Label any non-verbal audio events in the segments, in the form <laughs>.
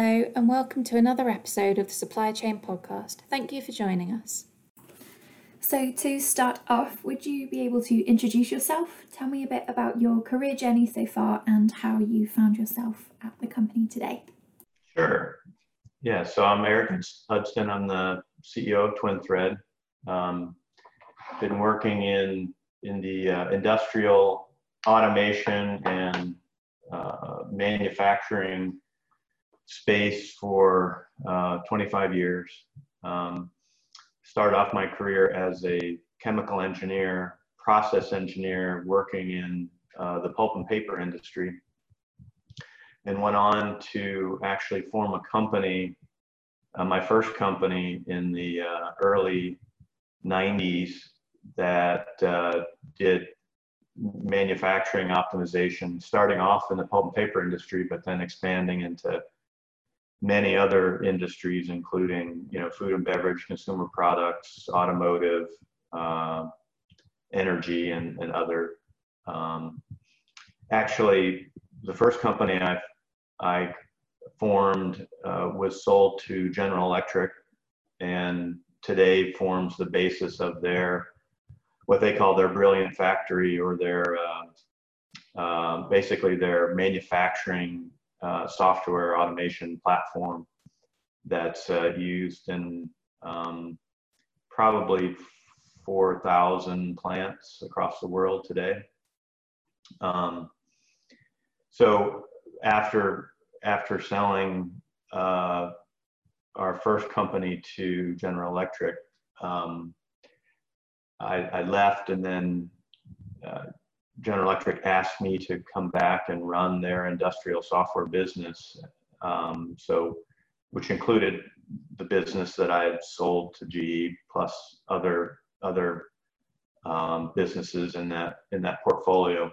Hello, and welcome to another episode of the Supply Chain Podcast. Thank you for joining us. So, to start off, would you be able to introduce yourself? Tell me a bit about your career journey so far and how you found yourself at the company today. Sure. Yeah, so I'm Erik Udstuen. I'm the CEO of TwinThread. Um, been working in in the uh, industrial automation and uh, manufacturing space for uh, 25 years. Um, started off my career as a chemical engineer, process engineer, working in uh, the pulp and paper industry, and went on to actually form a company, uh, my first company in the uh, early 90s that uh, did manufacturing optimization, starting off in the pulp and paper industry, but then expanding into many other industries, including you know food and beverage, consumer products, automotive, uh, energy, and, and other. Um, actually, the first company I I formed uh, was sold to General Electric, and today forms the basis of their what they call their brilliant factory or their uh, uh, basically their manufacturing uh, software automation platform that's uh, used in um, probably 4,000 plants across the world today. Um, so after after selling uh, our first company to General Electric, um, I, I, left and then uh, General Electric asked me to come back and run their industrial software business. Um, so, which included the business that I had sold to GE plus other other um, businesses in that in that portfolio.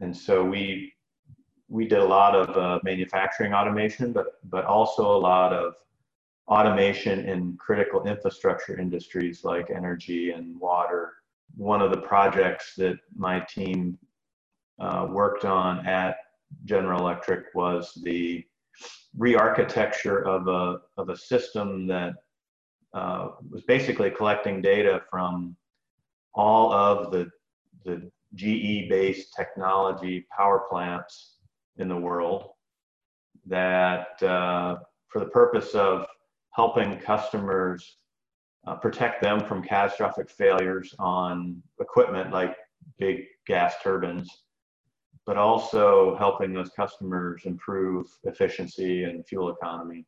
And so we we did a lot of uh, manufacturing automation, but but also a lot of automation in critical infrastructure industries like energy and water one of the projects that my team uh, worked on at General Electric was the re-architecture of a, of a system that uh, was basically collecting data from all of the, the GE-based technology power plants in the world that uh, for the purpose of helping customers uh, protect them from catastrophic failures on equipment like big gas turbines, but also helping those customers improve efficiency and fuel economy.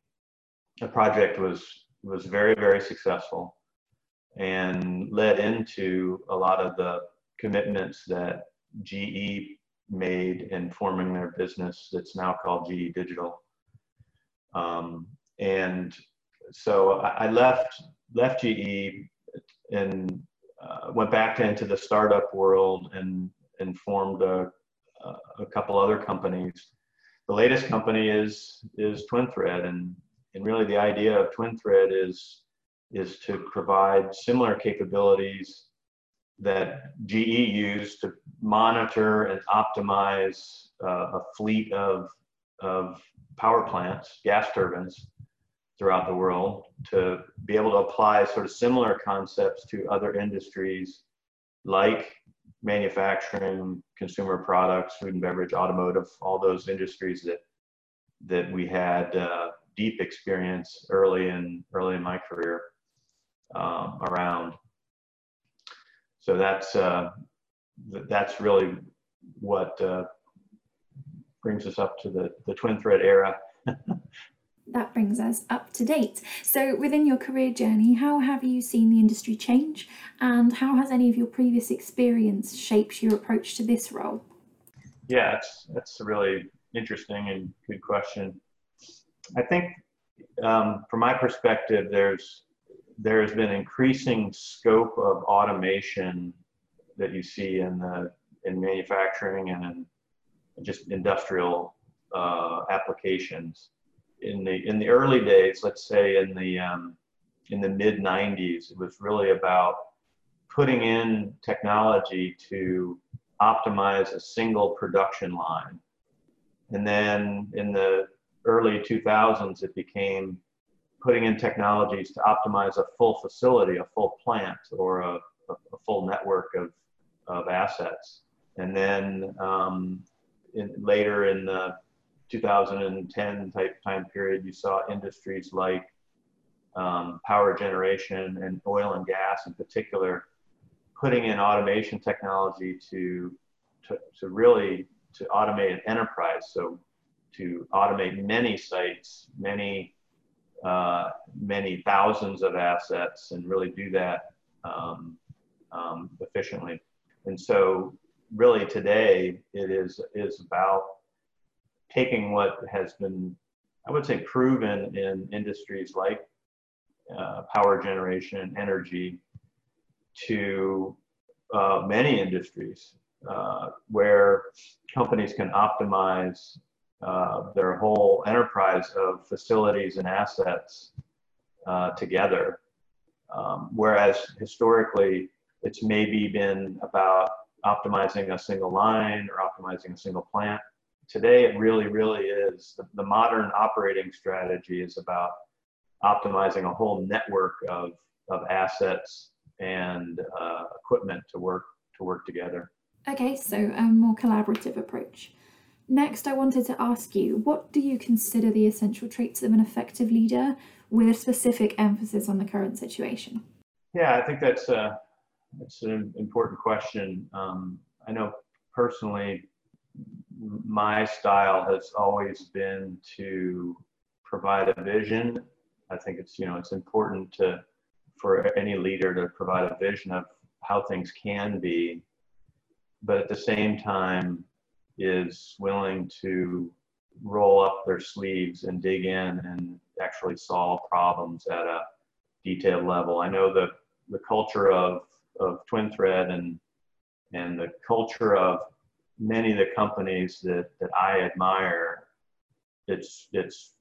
The project was was very very successful and led into a lot of the commitments that GE made in forming their business that's now called GE Digital. Um, and so I left left GE and uh, went back into the startup world and and formed a, a couple other companies. The latest company is is TwinThread, and and really the idea of TwinThread is is to provide similar capabilities that GE used to monitor and optimize uh, a fleet of of power plants, gas turbines, throughout the world to be able to apply sort of similar concepts to other industries like manufacturing, consumer products, food and beverage, automotive, all those industries that that we had uh, deep experience early in early in my career um, around. So that's uh, that's really what uh, brings us up to the the TwinThread era. <laughs> that brings us up to date. So, within your career journey, how have you seen the industry change, and how has any of your previous experience shaped your approach to this role? Yeah, that's that's a really interesting and good question. I think, um, from my perspective, there's there has been increasing scope of automation that you see in the in manufacturing and in just industrial uh, applications in the in the early days, let's say in the um, in the mid 90s, it was really about putting in technology to optimize a single production line. And then in the early 2000s, it became putting in technologies to optimize a full facility, a full plant, or a, a, a full network of, of assets. And then um, in, later in the 2010 type time period, you saw industries like um, power generation and oil and gas in particular putting in automation technology to, to, to really to automate an enterprise. So to automate many sites, many uh, many thousands of assets, and really do that um, um, efficiently. And so, really today, it is is about taking what has been, I would say, proven in industries like uh, power generation, energy, to uh, many industries uh, where companies can optimize uh, their whole enterprise of facilities and assets uh, together. Um, whereas historically, it's maybe been about optimizing a single line or optimizing a single plant. Today, it really, really is the, the modern operating strategy is about optimizing a whole network of, of assets and uh, equipment to work to work together. Okay, so a more collaborative approach. Next, I wanted to ask you what do you consider the essential traits of an effective leader with a specific emphasis on the current situation? Yeah, I think that's a, that's an important question. Um, I know personally, my style has always been to provide a vision. I think it's you know it's important to for any leader to provide a vision of how things can be, but at the same time is willing to roll up their sleeves and dig in and actually solve problems at a detailed level. I know that the culture of, of TwinThread and and the culture of many of the companies that, that I admire, it's it's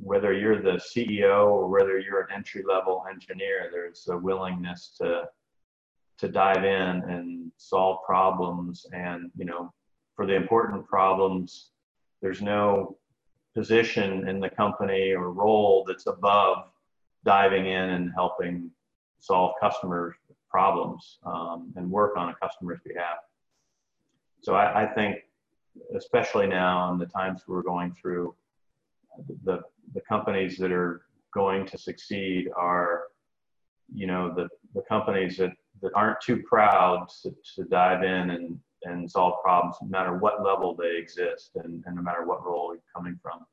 whether you're the CEO or whether you're an entry level engineer, there's a willingness to to dive in and solve problems. And you know for the important problems there's no position in the company or role that's above diving in and helping solve customers' problems um, and work on a customer's behalf so I, I, think especially now in the times we're going through the, the companies that are going to succeed are you know the, the companies that that aren't too proud to, to dive in and, and solve problems no matter what level they exist and, and no matter what role you're coming from.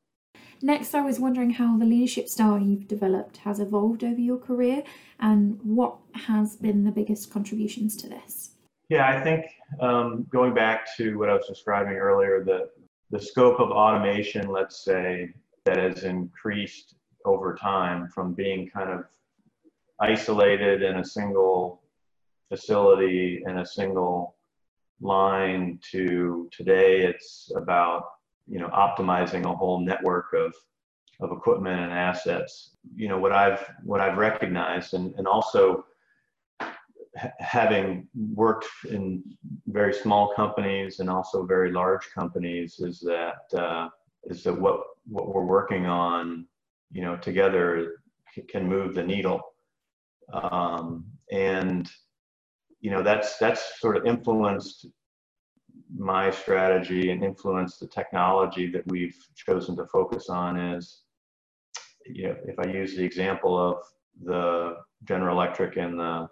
Next, I was wondering how the leadership style you've developed has evolved over your career and what has been the biggest contributions to this. Yeah, I think um, going back to what I was describing earlier, the, the scope of automation, let's say, that has increased over time from being kind of isolated in a single facility in a single line to today it's about you know optimizing a whole network of of equipment and assets. You know what i've what i've recognized and and also having worked in very small companies and also very large companies is that uh, is that what what we're working on you know together can move the needle. Um, and you know that's that's sort of influenced my strategy and influenced the technology that we've chosen to focus on is you know if i use the example of the general electric and the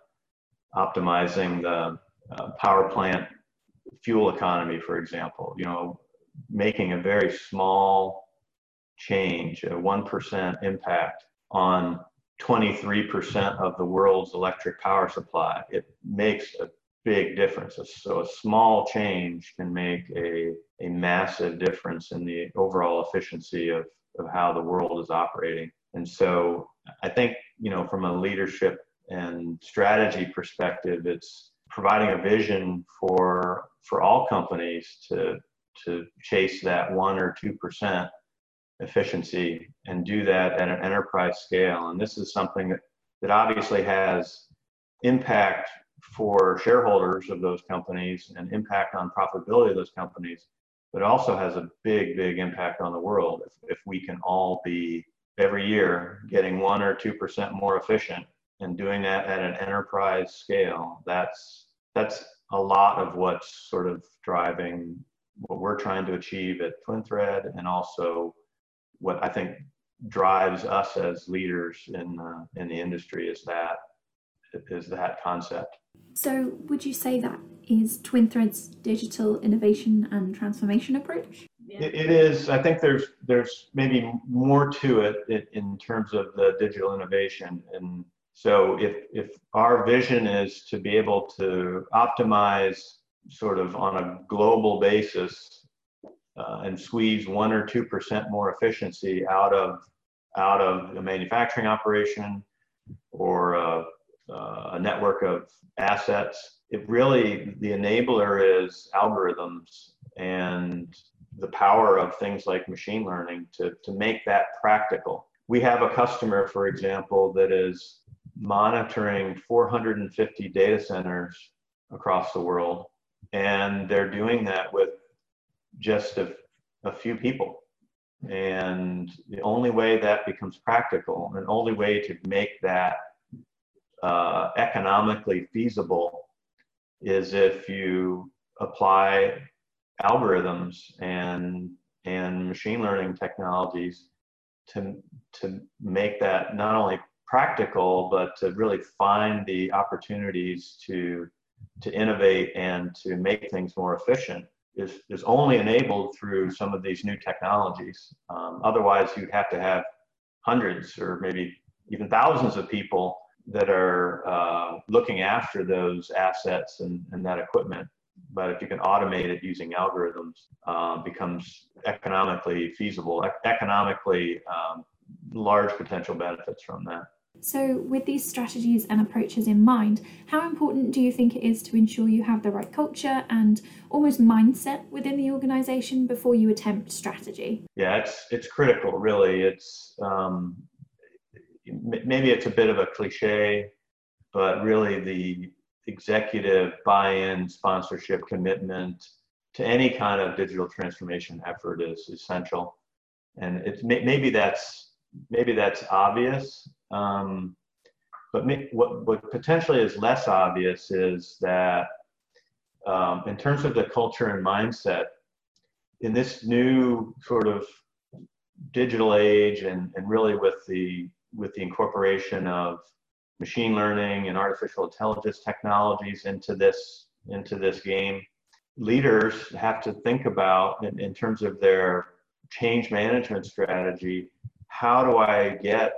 optimizing the uh, power plant fuel economy for example you know making a very small change a 1% impact on 23% of the world's electric power supply, it makes a big difference. So a small change can make a, a massive difference in the overall efficiency of, of how the world is operating. And so I think, you know, from a leadership and strategy perspective, it's providing a vision for for all companies to to chase that one or two percent efficiency and do that at an enterprise scale. And this is something that, that obviously has impact for shareholders of those companies and impact on profitability of those companies. but also has a big, big impact on the world. If, if we can all be every year getting one or two percent more efficient and doing that at an enterprise scale, that's that's a lot of what's sort of driving what we're trying to achieve at TwinThread and also what I think drives us as leaders in uh, in the industry is that is that concept. So, would you say that is TwinThread's digital innovation and transformation approach? It, it is. I think there's there's maybe more to it in, in terms of the digital innovation, and so if if our vision is to be able to optimize sort of on a global basis uh, and squeeze one or two percent more efficiency out of out of a manufacturing operation or a, a network of assets. It really the enabler is algorithms and the power of things like machine learning to, to make that practical. We have a customer, for example, that is monitoring 450 data centers across the world, and they're doing that with just a, a few people. And the only way that becomes practical, and only way to make that uh, economically feasible, is if you apply algorithms and and machine learning technologies to to make that not only practical but to really find the opportunities to to innovate and to make things more efficient is is only enabled through some of these new technologies um, otherwise you'd have to have hundreds or maybe even thousands of people that are uh, looking after those assets and, and that equipment but if you can automate it using algorithms, um, becomes economically feasible, e- economically um, large potential benefits from that. So, with these strategies and approaches in mind, how important do you think it is to ensure you have the right culture and almost mindset within the organization before you attempt strategy? Yeah, it's it's critical, really. It's um, maybe it's a bit of a cliche, but really the executive buy-in, sponsorship, commitment to any kind of digital transformation effort is essential. And it's maybe that's maybe that's obvious, um, but what what potentially is less obvious is that um, in terms of the culture and mindset, in this new sort of digital age, and and really with the with the incorporation of machine learning and artificial intelligence technologies into this into this game leaders have to think about in, in terms of their change management strategy. How do i get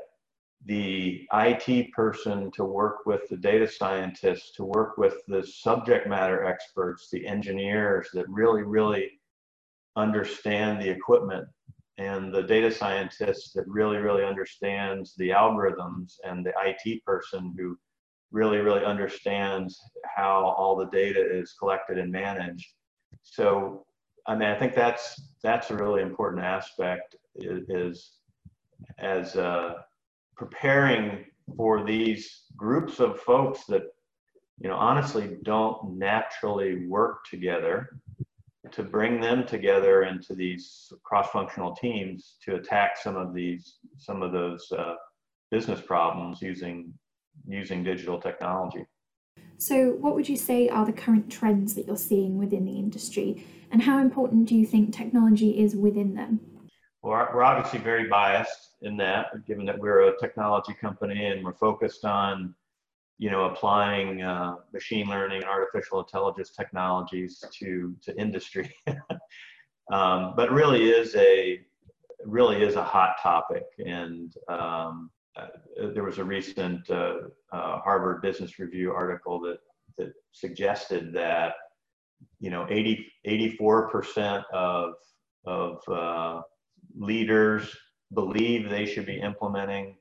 the IT person to work with the data scientists, to work with the subject matter experts, the engineers that really, really understand the equipment and the data scientists that really, really understands the algorithms and the IT person who really, really understands how all the data is collected and managed. So, I mean, I think that's that's a really important aspect is, is as uh, preparing for these groups of folks that, you know, honestly don't naturally work together to bring them together into these cross-functional teams to attack some of these some of those uh, business problems using using digital technology. So, what would you say are the current trends that you're seeing within the industry, and how important do you think technology is within them? Well, we're obviously very biased in that, given that we're a technology company and we're focused on you know, applying uh, machine learning and artificial intelligence technologies to to industry. <laughs> um, but really is a really is a hot topic, and um, uh, there was a recent uh, uh Harvard Business Review article that that suggested that you know 80 84 percent of of uh, leaders believe they should be implementing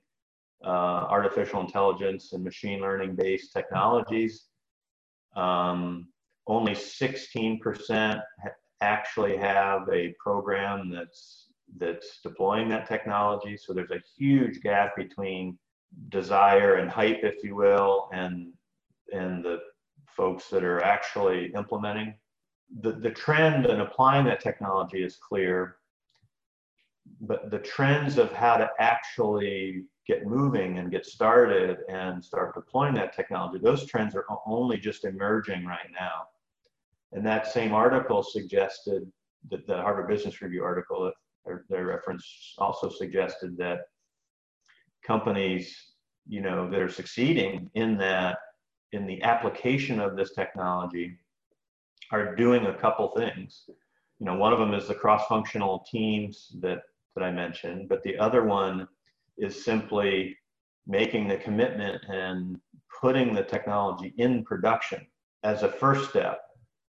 uh, artificial intelligence and machine learning based technologies. Um, only 16% actually have a program that's that's deploying that technology. So there's a huge gap between desire and hype, if you will, and and the folks that are actually implementing the, the trend in applying that technology is clear, but the trends of how to actually get moving and get started and start deploying that technology, those trends are only just emerging right now. And that same article suggested that the Harvard Business Review article uh, that they reference also suggested that companies, you know, that are succeeding in that, in the application of this technology are doing a couple things. You know, one of them is the cross-functional teams that, that I mentioned, but the other one is simply making the commitment and putting the technology in production as a first step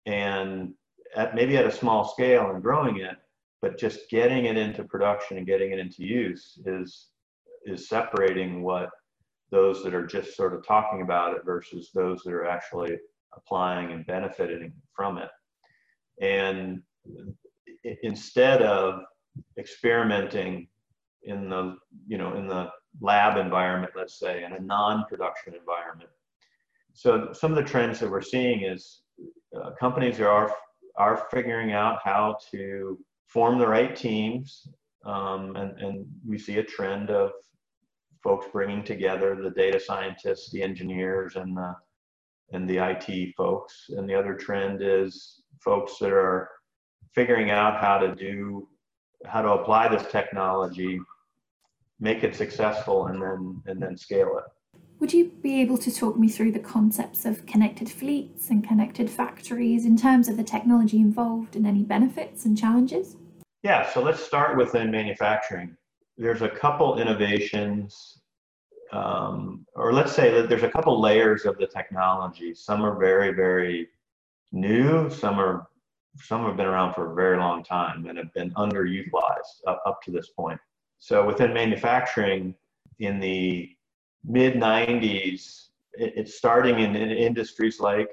and at, maybe at a small scale and growing it but just getting it into production and getting it into use is is separating what those that are just sort of talking about it versus those that are actually applying and benefiting from it. And instead of experimenting in the you know in the lab environment let's say in a non-production environment. So some of the trends that we're seeing is uh, companies are are figuring out how to form the right teams um, and, and we see a trend of folks bringing together the data scientists the engineers and the and the IT folks. And the other trend is folks that are figuring out how to do how to apply this technology make it successful and then and then scale it. Would you be able to talk me through the concepts of connected fleets and connected factories in terms of the technology involved and any benefits and challenges? Yeah, so let's start within manufacturing. There's a couple innovations, um, or let's say that there's a couple layers of the technology. Some are very, very new. Some are some have been around for a very long time and have been underutilized up, up to this point. So within manufacturing, in the mid 90s, it, it's starting in, in industries like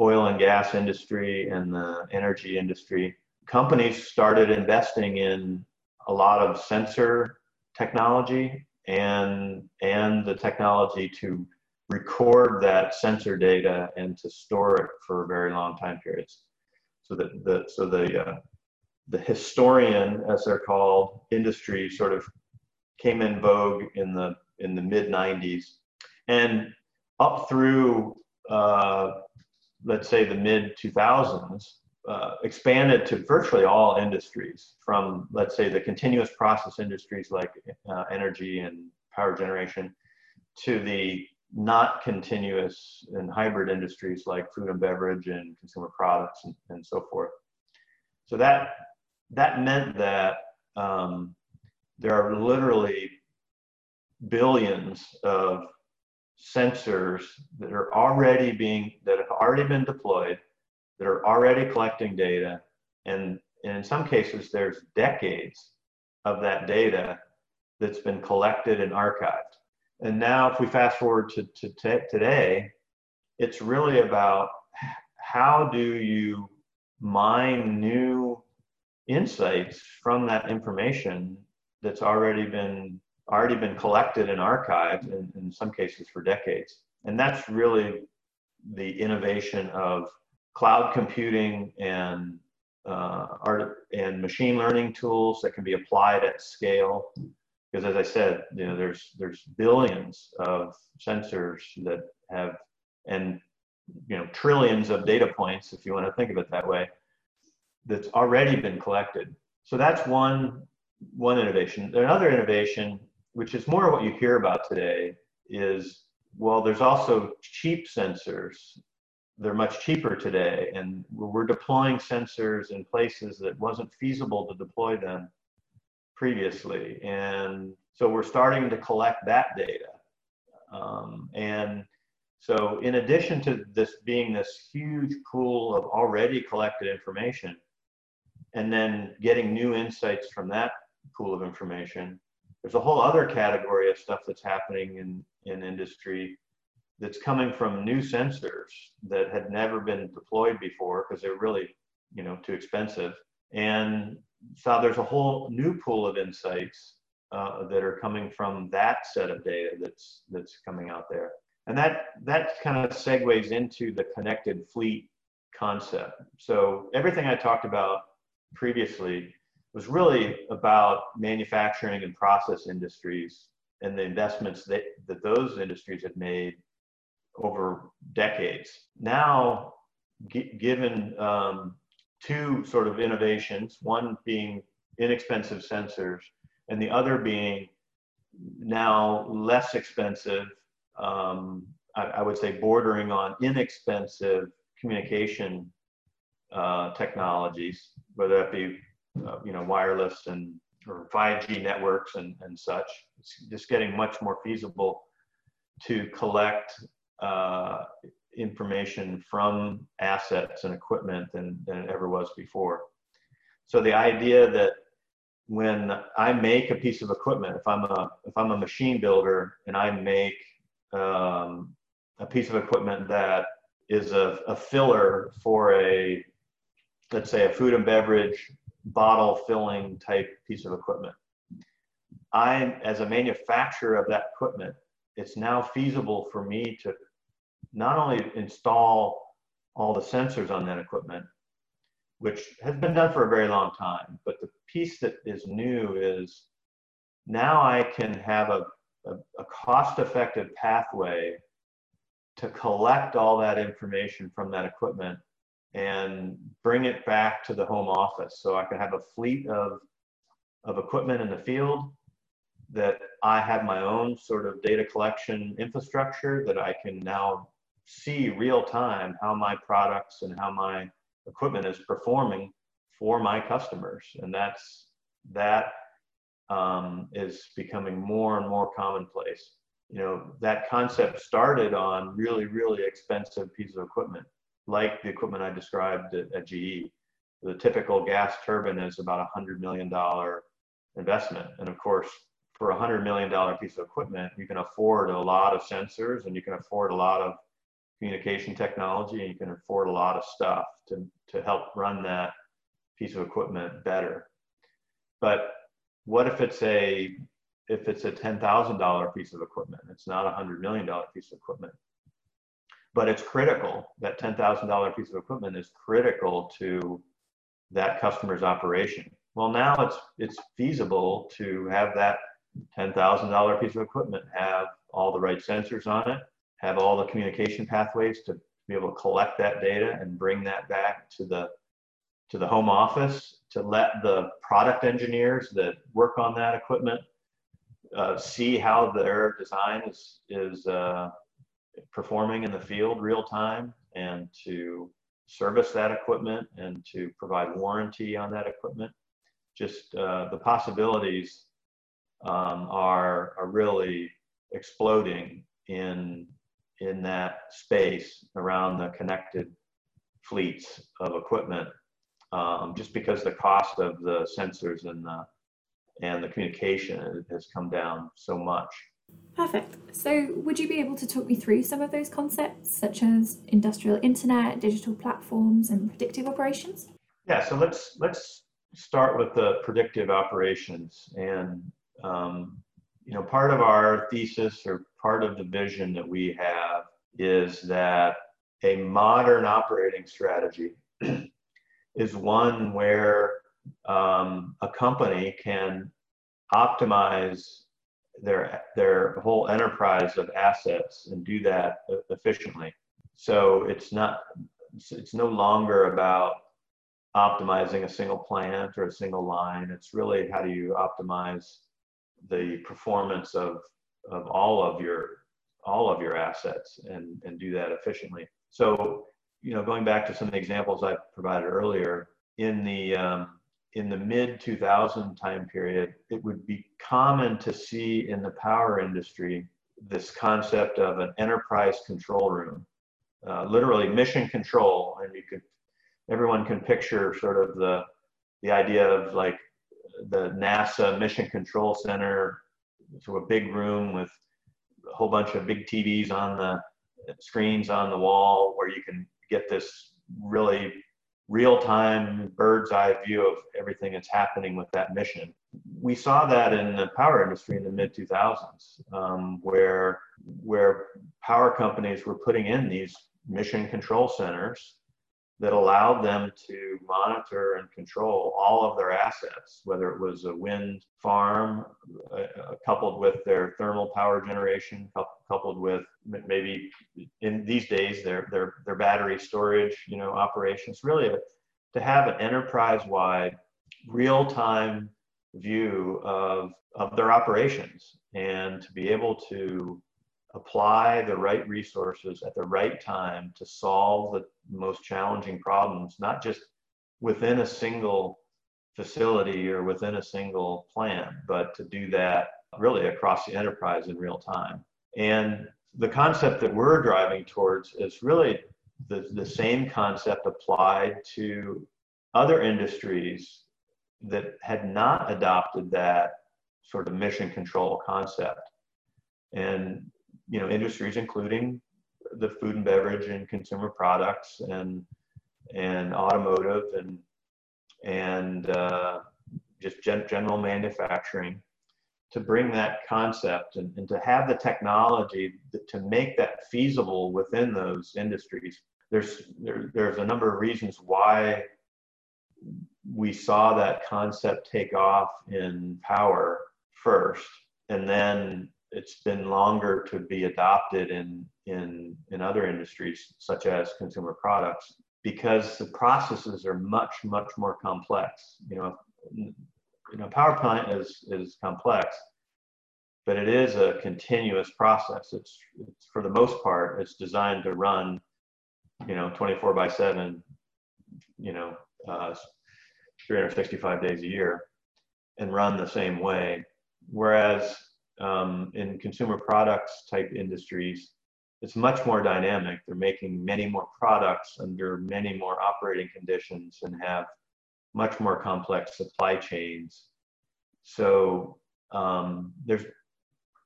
oil and gas industry and the energy industry. Companies started investing in a lot of sensor technology and and the technology to record that sensor data and to store it for very long time periods. So that the so the uh, the historian, as they're called, industry sort of came in vogue in the in the mid 90s, and up through uh, let's say the mid 2000s, uh, expanded to virtually all industries, from let's say the continuous process industries like uh, energy and power generation, to the not continuous and hybrid industries like food and beverage and consumer products and, and so forth. So that that meant that um, there are literally billions of sensors that are already being that have already been deployed that are already collecting data and, and in some cases there's decades of that data that's been collected and archived and now if we fast forward to, to t- today it's really about how do you mine new insights from that information that's already been already been collected and archived in, in some cases for decades. And that's really the innovation of cloud computing and uh, art and machine learning tools that can be applied at scale because as i said you know there's there's billions of sensors that have and you know trillions of data points if you want to think of it that way that's already been collected. So that's one one innovation. Another innovation, which is more what you hear about today, is well, there's also cheap sensors. They're much cheaper today, and we're deploying sensors in places that wasn't feasible to deploy them previously. And so we're starting to collect that data. Um, and so in addition to this being this huge pool of already collected information, and then getting new insights from that pool of information. There's a whole other category of stuff that's happening in, in industry that's coming from new sensors that had never been deployed before because they're really, you know, too expensive. And so there's a whole new pool of insights uh, that are coming from that set of data that's that's coming out there. And that that kind of segues into the connected fleet concept. So everything I talked about previously was really about manufacturing and process industries and the investments that, that those industries had made over decades. Now, g- given um, two sort of innovations, one being inexpensive sensors, and the other being now less expensive, um, I, I, would say bordering on inexpensive communication uh, technologies, whether that be uh, you know wireless and or 5G networks and, and such. It's just getting much more feasible to collect uh, information from assets and equipment than, than it ever was before. So the idea that when I make a piece of equipment, if I'm a if I'm a machine builder and I make um, a piece of equipment that is a, a filler for a let's say a food and beverage bottle filling type piece of equipment. I, as a manufacturer of that equipment, it's now feasible for me to not only install all the sensors on that equipment, which has been done for a very long time, but the piece that is new is now I can have a, a, a cost effective pathway to collect all that information from that equipment and bring it back to the home office. So I can have a fleet of, of equipment in the field that I have my own sort of data collection infrastructure that I can now see real time how my products and how my equipment is performing for my customers. And that's that um, is becoming more and more commonplace. You know, that concept started on really, really expensive pieces of equipment like the equipment I described at, at GE. The typical gas turbine is about a $100 million investment. And of course, for a $100 million piece of equipment, you can afford a lot of sensors and you can afford a lot of communication technology and you can afford a lot of stuff to, to help run that piece of equipment better. But what if it's a if it's a $10,000 piece of equipment? It's not a $100 million piece of equipment but it's critical. That $10,000 piece of equipment is critical to that customer's operation. Well, now it's it's feasible to have that $10,000 piece of equipment have all the right sensors on it, have all the communication pathways to be able to collect that data and bring that back to the to the home office to let the product engineers that work on that equipment uh, see how their design is is uh, performing in the field real time and to service that equipment and to provide warranty on that equipment. Just uh, the possibilities um, are, are really exploding in, in that space around the connected fleets of equipment um, just because the cost of the sensors and the, and the communication has come down so much. Perfect. So, would you be able to talk me through some of those concepts, such as industrial internet, digital platforms, and predictive operations? Yeah. So let's let's start with the predictive operations, and um, you know, part of our thesis or part of the vision that we have is that a modern operating strategy <clears throat> is one where um, a company can optimize their their whole enterprise of assets and do that efficiently. So it's not it's no longer about optimizing a single plant or a single line. It's really how do you optimize the performance of of all of your all of your assets and and do that efficiently. So you know, going back to some of the examples I provided earlier, in the um, in the mid 2000 time period, it would be common to see in the power industry this concept of an enterprise control room, uh, literally mission control. And you could, everyone can picture sort of the, the idea of like the NASA Mission Control Center, to a big room with a whole bunch of big TVs on the screens on the wall where you can get this really real-time bird's eye view of everything that's happening with that mission. We saw that in the power industry in the mid 2000s, um, where where power companies were putting in these mission control centers that allowed them to monitor and control all of their assets, whether it was a wind farm uh, uh coupled with their thermal power generation, coupled with maybe in these days their their their battery storage, you know, operations. Really, to have an enterprise-wide, real-time view of of their operations and to be able to apply the right resources at the right time to solve the most challenging problems, not just within a single facility or within a single plant, but to do that really across the enterprise in real time. And the concept that we're driving towards is really the, the same concept applied to other industries that had not adopted that sort of mission control concept. And you know industries including the food and beverage and consumer products and and automotive and and uh, just gen- general manufacturing to bring that concept and, and to have the technology that, to make that feasible within those industries. There's there, there's a number of reasons why we saw that concept take off in power first and then it's been longer to be adopted in in in other industries such as consumer products because the processes are much much more complex. You know you know power plant is is complex but it is a continuous process. It's, it's for the most part it's designed to run you know 24 by 7 you know uh, 365 days a year and run the same way. Whereas um, in consumer products type industries, it's much more dynamic. They're making many more products under many more operating conditions and have much more complex supply chains. So um, there's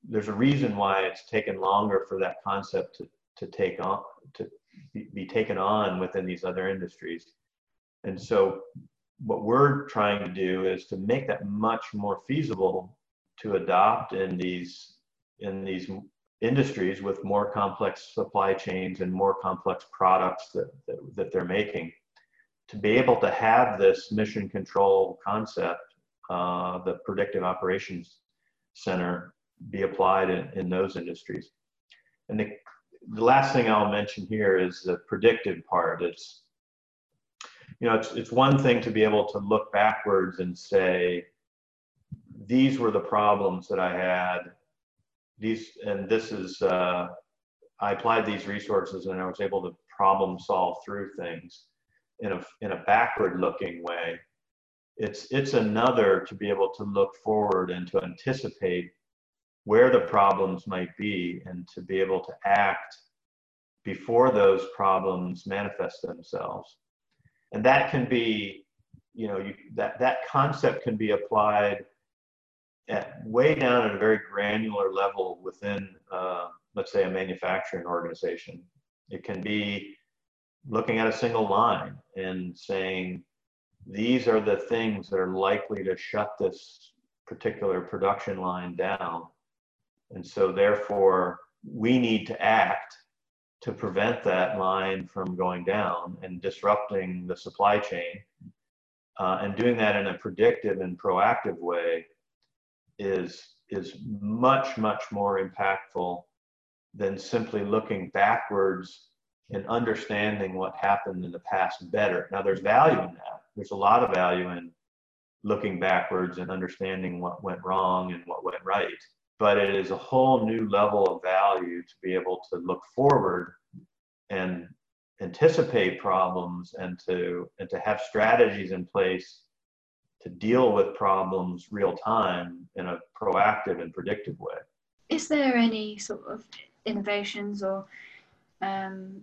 there's a reason why it's taken longer for that concept to, to take on to be, be taken on within these other industries. And so what we're trying to do is to make that much more feasible to adopt in these in these industries with more complex supply chains and more complex products that, that, that they're making to be able to have this mission control concept uh, the predictive operations center be applied in, in those industries. And the, the last thing i'll mention here is the predictive part. It's you know it's, it's one thing to be able to look backwards and say these were the problems that I had. These and this is uh, I applied these resources and I was able to problem solve through things in a in a backward looking way. It's it's another to be able to look forward and to anticipate where the problems might be and to be able to act before those problems manifest themselves. And that can be, you know, you, that that concept can be applied at way down at a very granular level within, uh, let's say, a manufacturing organization. It can be looking at a single line and saying, these are the things that are likely to shut this particular production line down. And so, therefore, we need to act to prevent that line from going down and disrupting the supply chain. Uh, and doing that in a predictive and proactive way is is much much more impactful than simply looking backwards and understanding what happened in the past better. Now there's value in that. There's a lot of value in looking backwards and understanding what went wrong and what went right. But it is a whole new level of value to be able to look forward and anticipate problems and to and to have strategies in place to deal with problems real time in a proactive and predictive way. Is there any sort of innovations or um,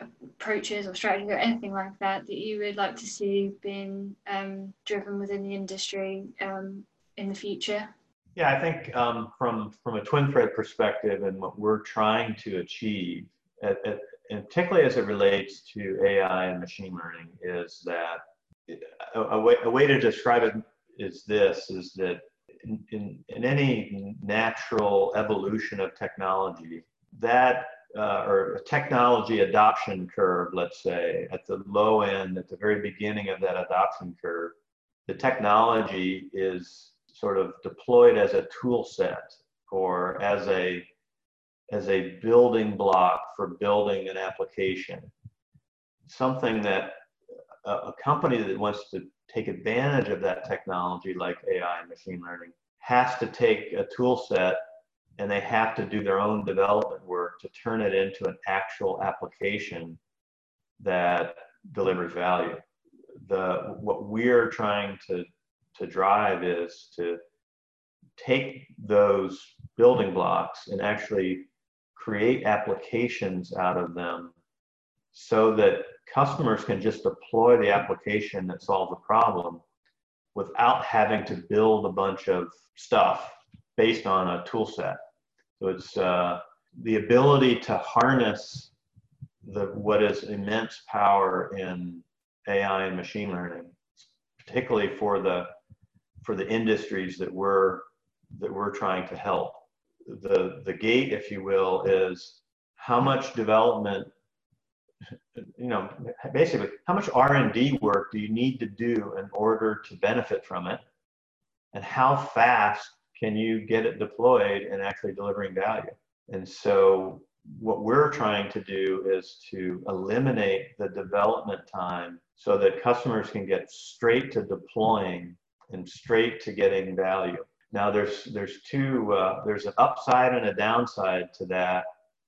approaches or strategies or anything like that that you would like to see being um, driven within the industry um, in the future? Yeah, I think um, from from a TwinThread perspective and what we're trying to achieve, at, at, and particularly as it relates to AI and machine learning, is that a, way, a way to describe it is this is that in, in, in any natural evolution of technology that uh, or a technology adoption curve, let's say, at the low end, at the very beginning of that adoption curve, the technology is sort of deployed as a tool set or as a as a building block for building an application. Something that a, a company that wants to take advantage of that technology like AI and machine learning has to take a tool set and they have to do their own development work to turn it into an actual application that delivers value. The what we're trying to to drive is to take those building blocks and actually create applications out of them so that customers can just deploy the application that solves a problem without having to build a bunch of stuff based on a tool set. So it's uh, the ability to harness the what is immense power in AI and machine learning, particularly for the for the industries that we're that we're trying to help. The the gate, if you will, is how much development you know basically how much r&d work do you need to do in order to benefit from it? And how fast can you get it deployed and actually delivering value? And so what we're trying to do is to eliminate the development time so that customers can get straight to deploying and straight to getting value. Now there's there's two uh, there's an upside and a downside to that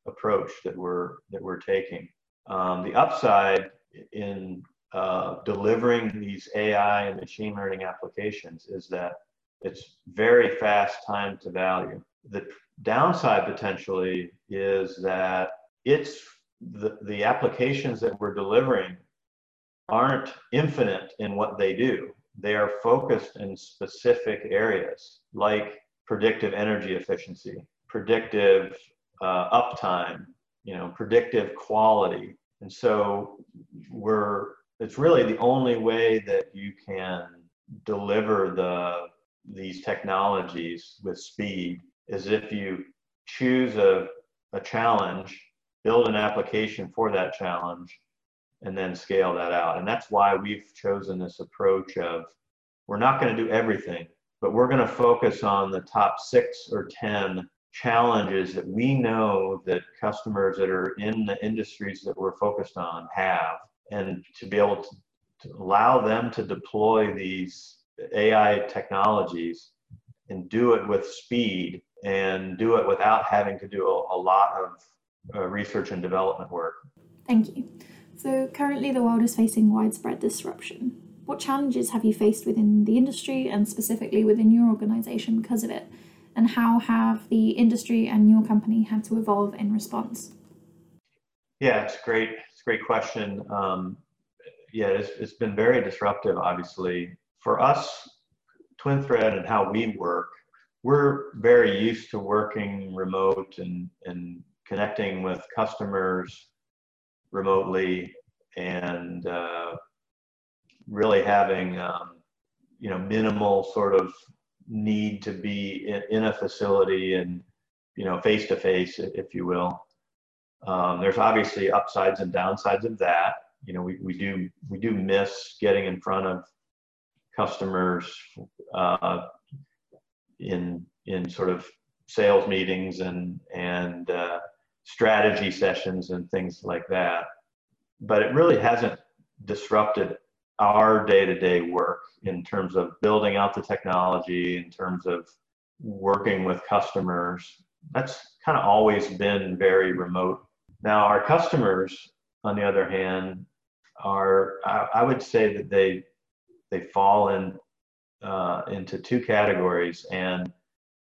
approach that we're that we're taking um, the upside in uh, delivering these AI and machine learning applications is that it's very fast time to value. The downside potentially is that it's the, the applications that we're delivering aren't infinite in what they do. They are focused in specific areas like predictive energy efficiency, predictive uh, uptime, you know, predictive quality. And so we're, it's really the only way that you can deliver the, these technologies with speed is if you choose a, a challenge, build an application for that challenge, and then scale that out. And that's why we've chosen this approach of we're not going to do everything, but we're going to focus on the top six or 10 challenges that we know that customers that are in the industries that we're focused on have, and to be able to, to allow them to deploy these AI technologies and do it with speed and do it without having to do a, a lot of uh, research and development work. Thank you. So, currently, the world is facing widespread disruption. What challenges have you faced within the industry and specifically within your organization because of it? And how have the industry and your company had to evolve in response? Yeah, it's great. It's a great question. Um, yeah, it's, it's been very disruptive, obviously. For us, TwinThread and how we work, we're very used to working remote and, and connecting with customers remotely and uh, really having um, you know minimal sort of need to be in, a facility and you know face to face if you will. Um, there's obviously upsides and downsides of that. You know we, we do we do miss getting in front of customers uh, in in sort of sales meetings and and uh, strategy sessions and things like that. But it really hasn't disrupted our day-to-day work in terms of building out the technology in terms of working with customers that's kind of always been very remote. Now our customers on the other hand are i, I would say that they they fall in uh, into two categories and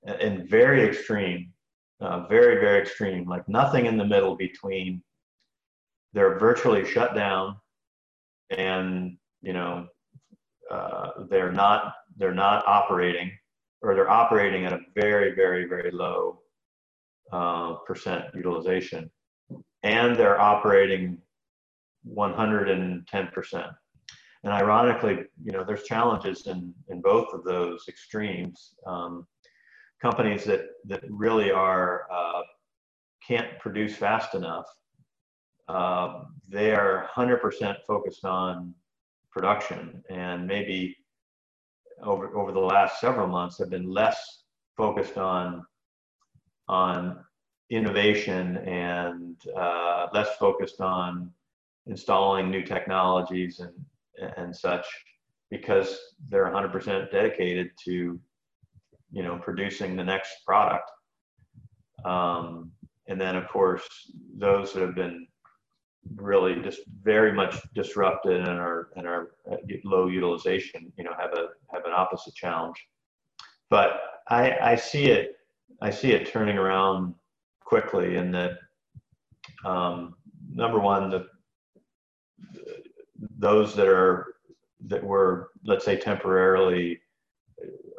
and very extreme uh, very very extreme like nothing in the middle between. They're virtually shut down and you know, uh, they're not they're not operating or they're operating at a very very very low uh, percent utilization. And they're operating 110 percent. And ironically you know there's challenges in in both of those extremes. Um, companies that that really are uh, can't produce fast enough, uh, they are 100% focused on production and maybe over, over the last several months have been less focused on, on innovation and uh, less focused on installing new technologies and, and such because they're 100% dedicated to you know producing the next product. Um, and then of course those that have been really just very much disrupted and are and are low utilization you know have a have an opposite challenge. But i i see it i see it turning around quickly in that um, number one the those that are that were let's say temporarily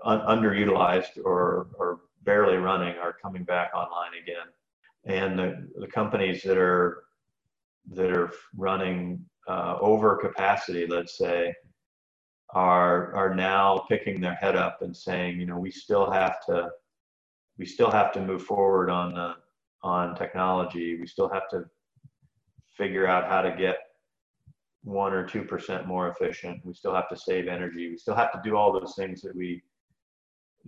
un- underutilized or or barely running are coming back online again. And the, the companies that are that are running uh, over capacity, let's say, are are now picking their head up and saying, you know, we still have to we still have to move forward on the on technology. We still have to figure out how to get one or two percent more efficient. We still have to save energy. We still have to do all those things that we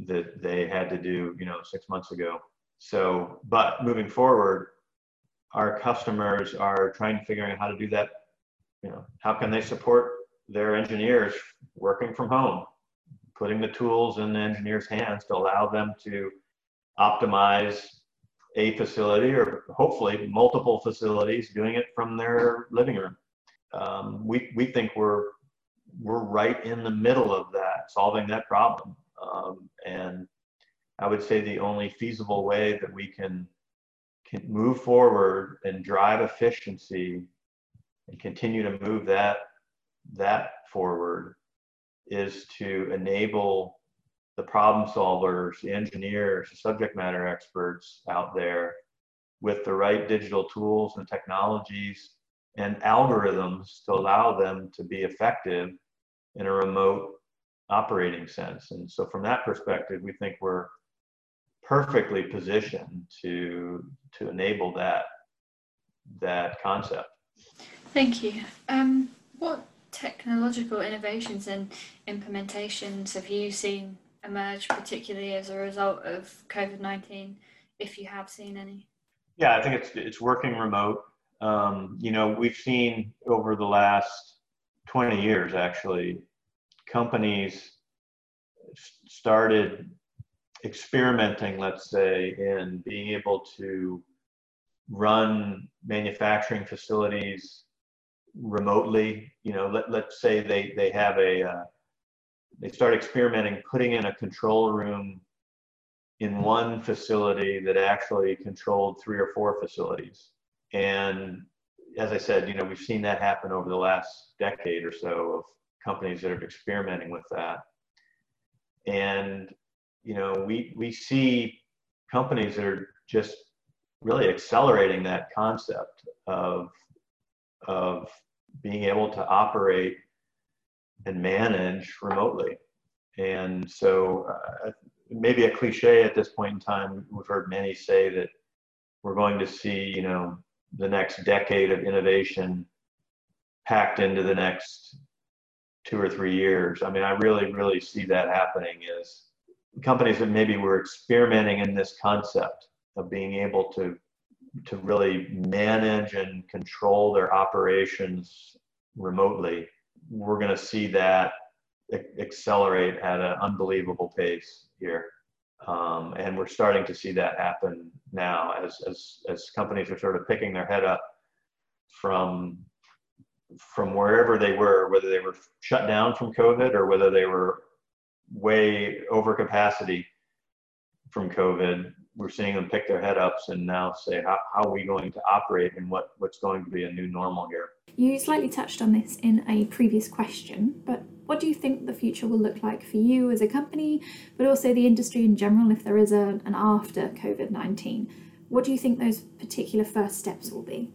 that they had to do, you know, six months ago. So, but moving forward, our customers are trying to figure out how to do that. You know, how can they support their engineers working from home, putting the tools in the engineers' hands to allow them to optimize a facility or hopefully multiple facilities doing it from their living room. Um, we, we think we're, we're right in the middle of that, solving that problem. Um, and I would say the only feasible way that we can can move forward and drive efficiency and continue to move that that forward is to enable the problem solvers, the engineers, the subject matter experts out there with the right digital tools and technologies and algorithms to allow them to be effective in a remote operating sense. And so from that perspective, we think we're perfectly positioned to to enable that that concept. Thank you. Um, what technological innovations and implementations have you seen emerge, particularly as a result of COVID nineteen, if you have seen any? Yeah, I think it's it's working remote. Um, you know, we've seen over the last twenty years actually, companies started experimenting, let's say, in being able to run manufacturing facilities remotely. You know, let, let's say they, they have a, uh, they start experimenting putting in a control room in one facility that actually controlled three or four facilities. And as I said, you know, we've seen that happen over the last decade or so of companies that are experimenting with that. And you know, we, we see companies that are just really accelerating that concept of, of being able to operate and manage remotely. And so, uh, maybe a cliche at this point in time, we've heard many say that we're going to see, you know, the next decade of innovation packed into the next two or three years. I mean, I really, really see that happening as companies that maybe were experimenting in this concept of being able to to really manage and control their operations remotely we're going to see that accelerate at an unbelievable pace here. Um, and we're starting to see that happen now as, as as companies are sort of picking their head up from from wherever they were whether they were shut down from covid or whether they were way over capacity from COVID. We're seeing them pick their head ups and now say, how, how are we going to operate and what, what's going to be a new normal here? You slightly touched on this in a previous question, but what do you think the future will look like for you as a company, but also the industry in general if there is a, an after COVID 19? What do you think those particular first steps will be?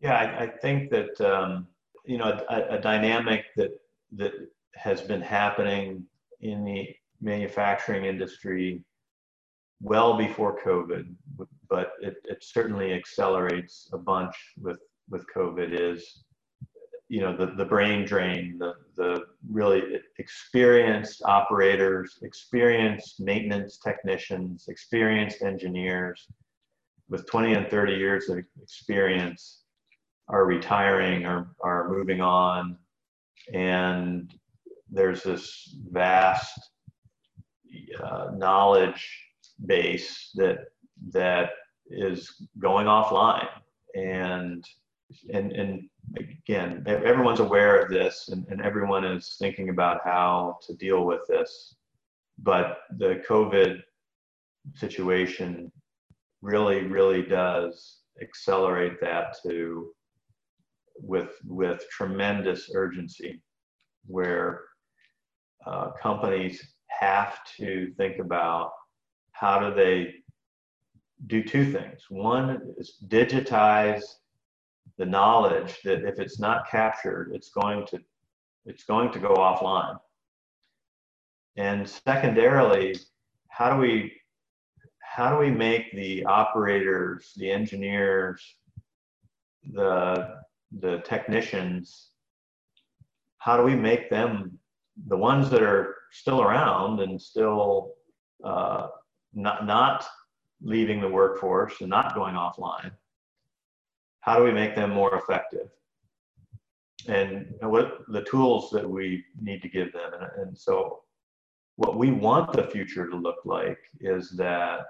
Yeah, I, I think that, um, you know, a, a dynamic that, that has been happening in the manufacturing industry well before COVID, but it, it certainly accelerates a bunch with with COVID is you know the, the brain drain the, the really experienced operators experienced maintenance technicians experienced engineers with 20 and 30 years of experience are retiring or are moving on. And there's this vast uh, knowledge base that that is going offline. And and and again everyone's aware of this and, and everyone is thinking about how to deal with this. But the covid situation really really does accelerate that to with with tremendous urgency where uh, companies have to think about how do they do two things. One is digitize the knowledge that if it's not captured it's going to it's going to go offline. And secondarily how do we how do we make the operators the engineers the the technicians how do we make them the ones that are still around and still uh, not not leaving the workforce and not going offline how do we make them more effective? And what the tools that we need to give them. And, and so what we want the future to look like is that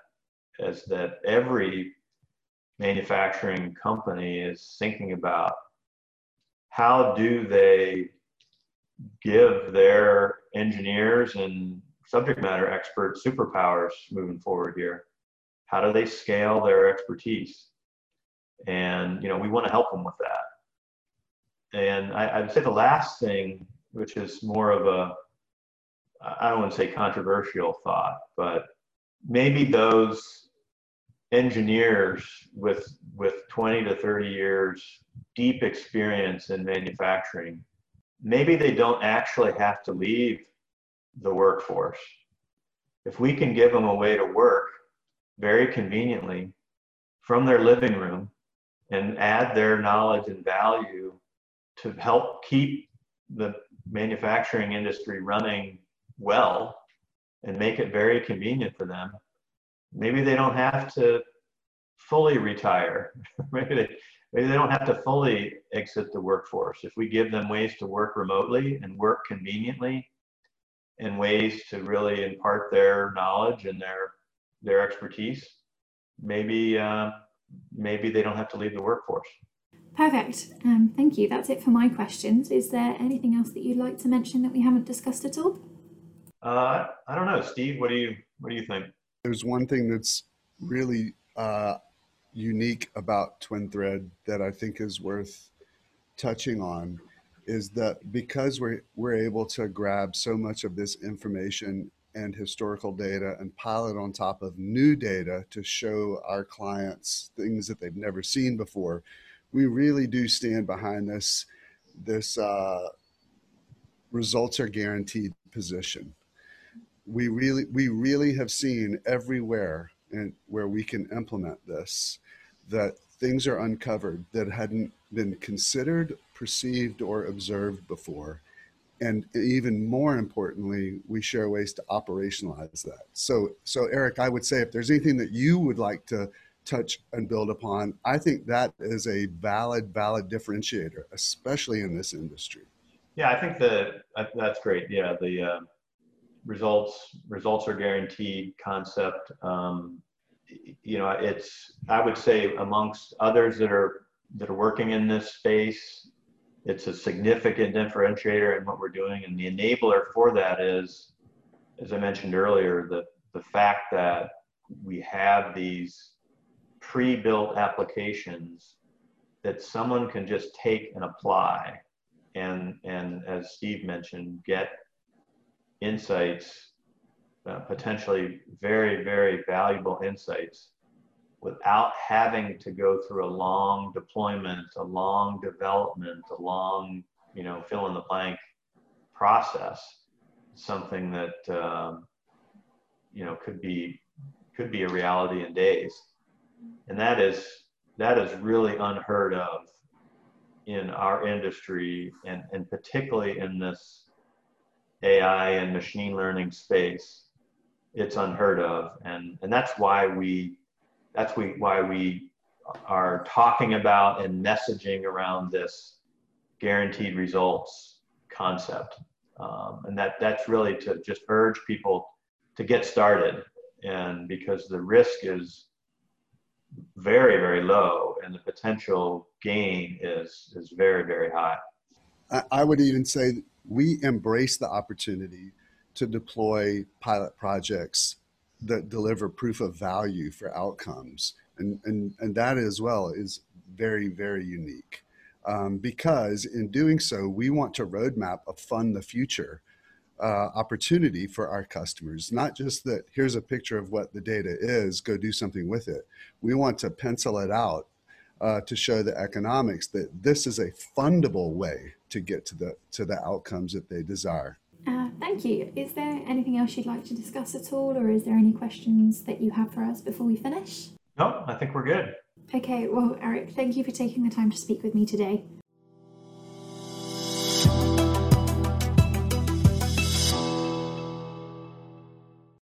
is that every manufacturing company is thinking about how do they give their engineers and subject matter experts superpowers moving forward here. How do they scale their expertise? And you know we want to help them with that. And I, i'd say the last thing which is more of a i don't want to say controversial thought but maybe those engineers with with 20 to 30 years deep experience in manufacturing maybe they don't actually have to leave the workforce if we can give them a way to work very conveniently from their living room and add their knowledge and value to help keep the manufacturing industry running well and make it very convenient for them. Maybe they don't have to fully retire. <laughs> maybe, they, maybe they don't have to fully exit the workforce. If we give them ways to work remotely and work conveniently and ways to really impart their knowledge and their their expertise, maybe uh, maybe they don't have to leave the workforce. Perfect. Um, thank you. That's it for my questions. Is there anything else that you'd like to mention that we haven't discussed at all? Uh, I don't know, Steve. What do you What do you think? There's one thing that's really uh, unique about TwinThread that I think is worth touching on is that because we're we're able to grab so much of this information and historical data and pile it on top of new data to show our clients things that they've never seen before. We really do stand behind this this uh, results are guaranteed position. We really we really have seen everywhere and where we can implement this that things are uncovered that hadn't been considered, perceived, or observed before and even more importantly, we share ways to operationalize that. So, so Erik, I would say if there's anything that you would like to touch and build upon, I think that is a valid, valid differentiator, especially in this industry. Yeah, I think that that's great. Yeah, the uh, results results are guaranteed concept. Um, you know, it's I would say amongst others that are that are working in this space, it's a significant differentiator in what we're doing. And the enabler for that is, as I mentioned earlier, the, the fact that we have these pre-built applications that someone can just take and apply and and as steve mentioned get insights uh, potentially very very valuable insights without having to go through a long deployment, a long development, a long, you know, fill in the blank process. Something that, um, you know, could be could be a reality in days. And that is that is really unheard of in our industry and, and particularly in this AI and machine learning space. It's unheard of. And, and that's why we that's we, why we are talking about and messaging around this guaranteed results concept. Um, and that that's really to just urge people to get started and because the risk is very very low and the potential gain is is very very high I, I would even say we embrace the opportunity to deploy pilot projects that deliver proof of value for outcomes and and, and that as well is very very unique um, because in doing so we want to roadmap a fund the future uh, opportunity for our customers. Not just that here's a picture of what the data is, go do something with it. We want to pencil it out uh, to show the economics that this is a fundable way to get to the to the outcomes that they desire. Uh, thank you. Is there anything else you'd like to discuss at all, or is there any questions that you have for us before we finish? No, I think we're good. Okay, well, Erik, thank you for taking the time to speak with me today.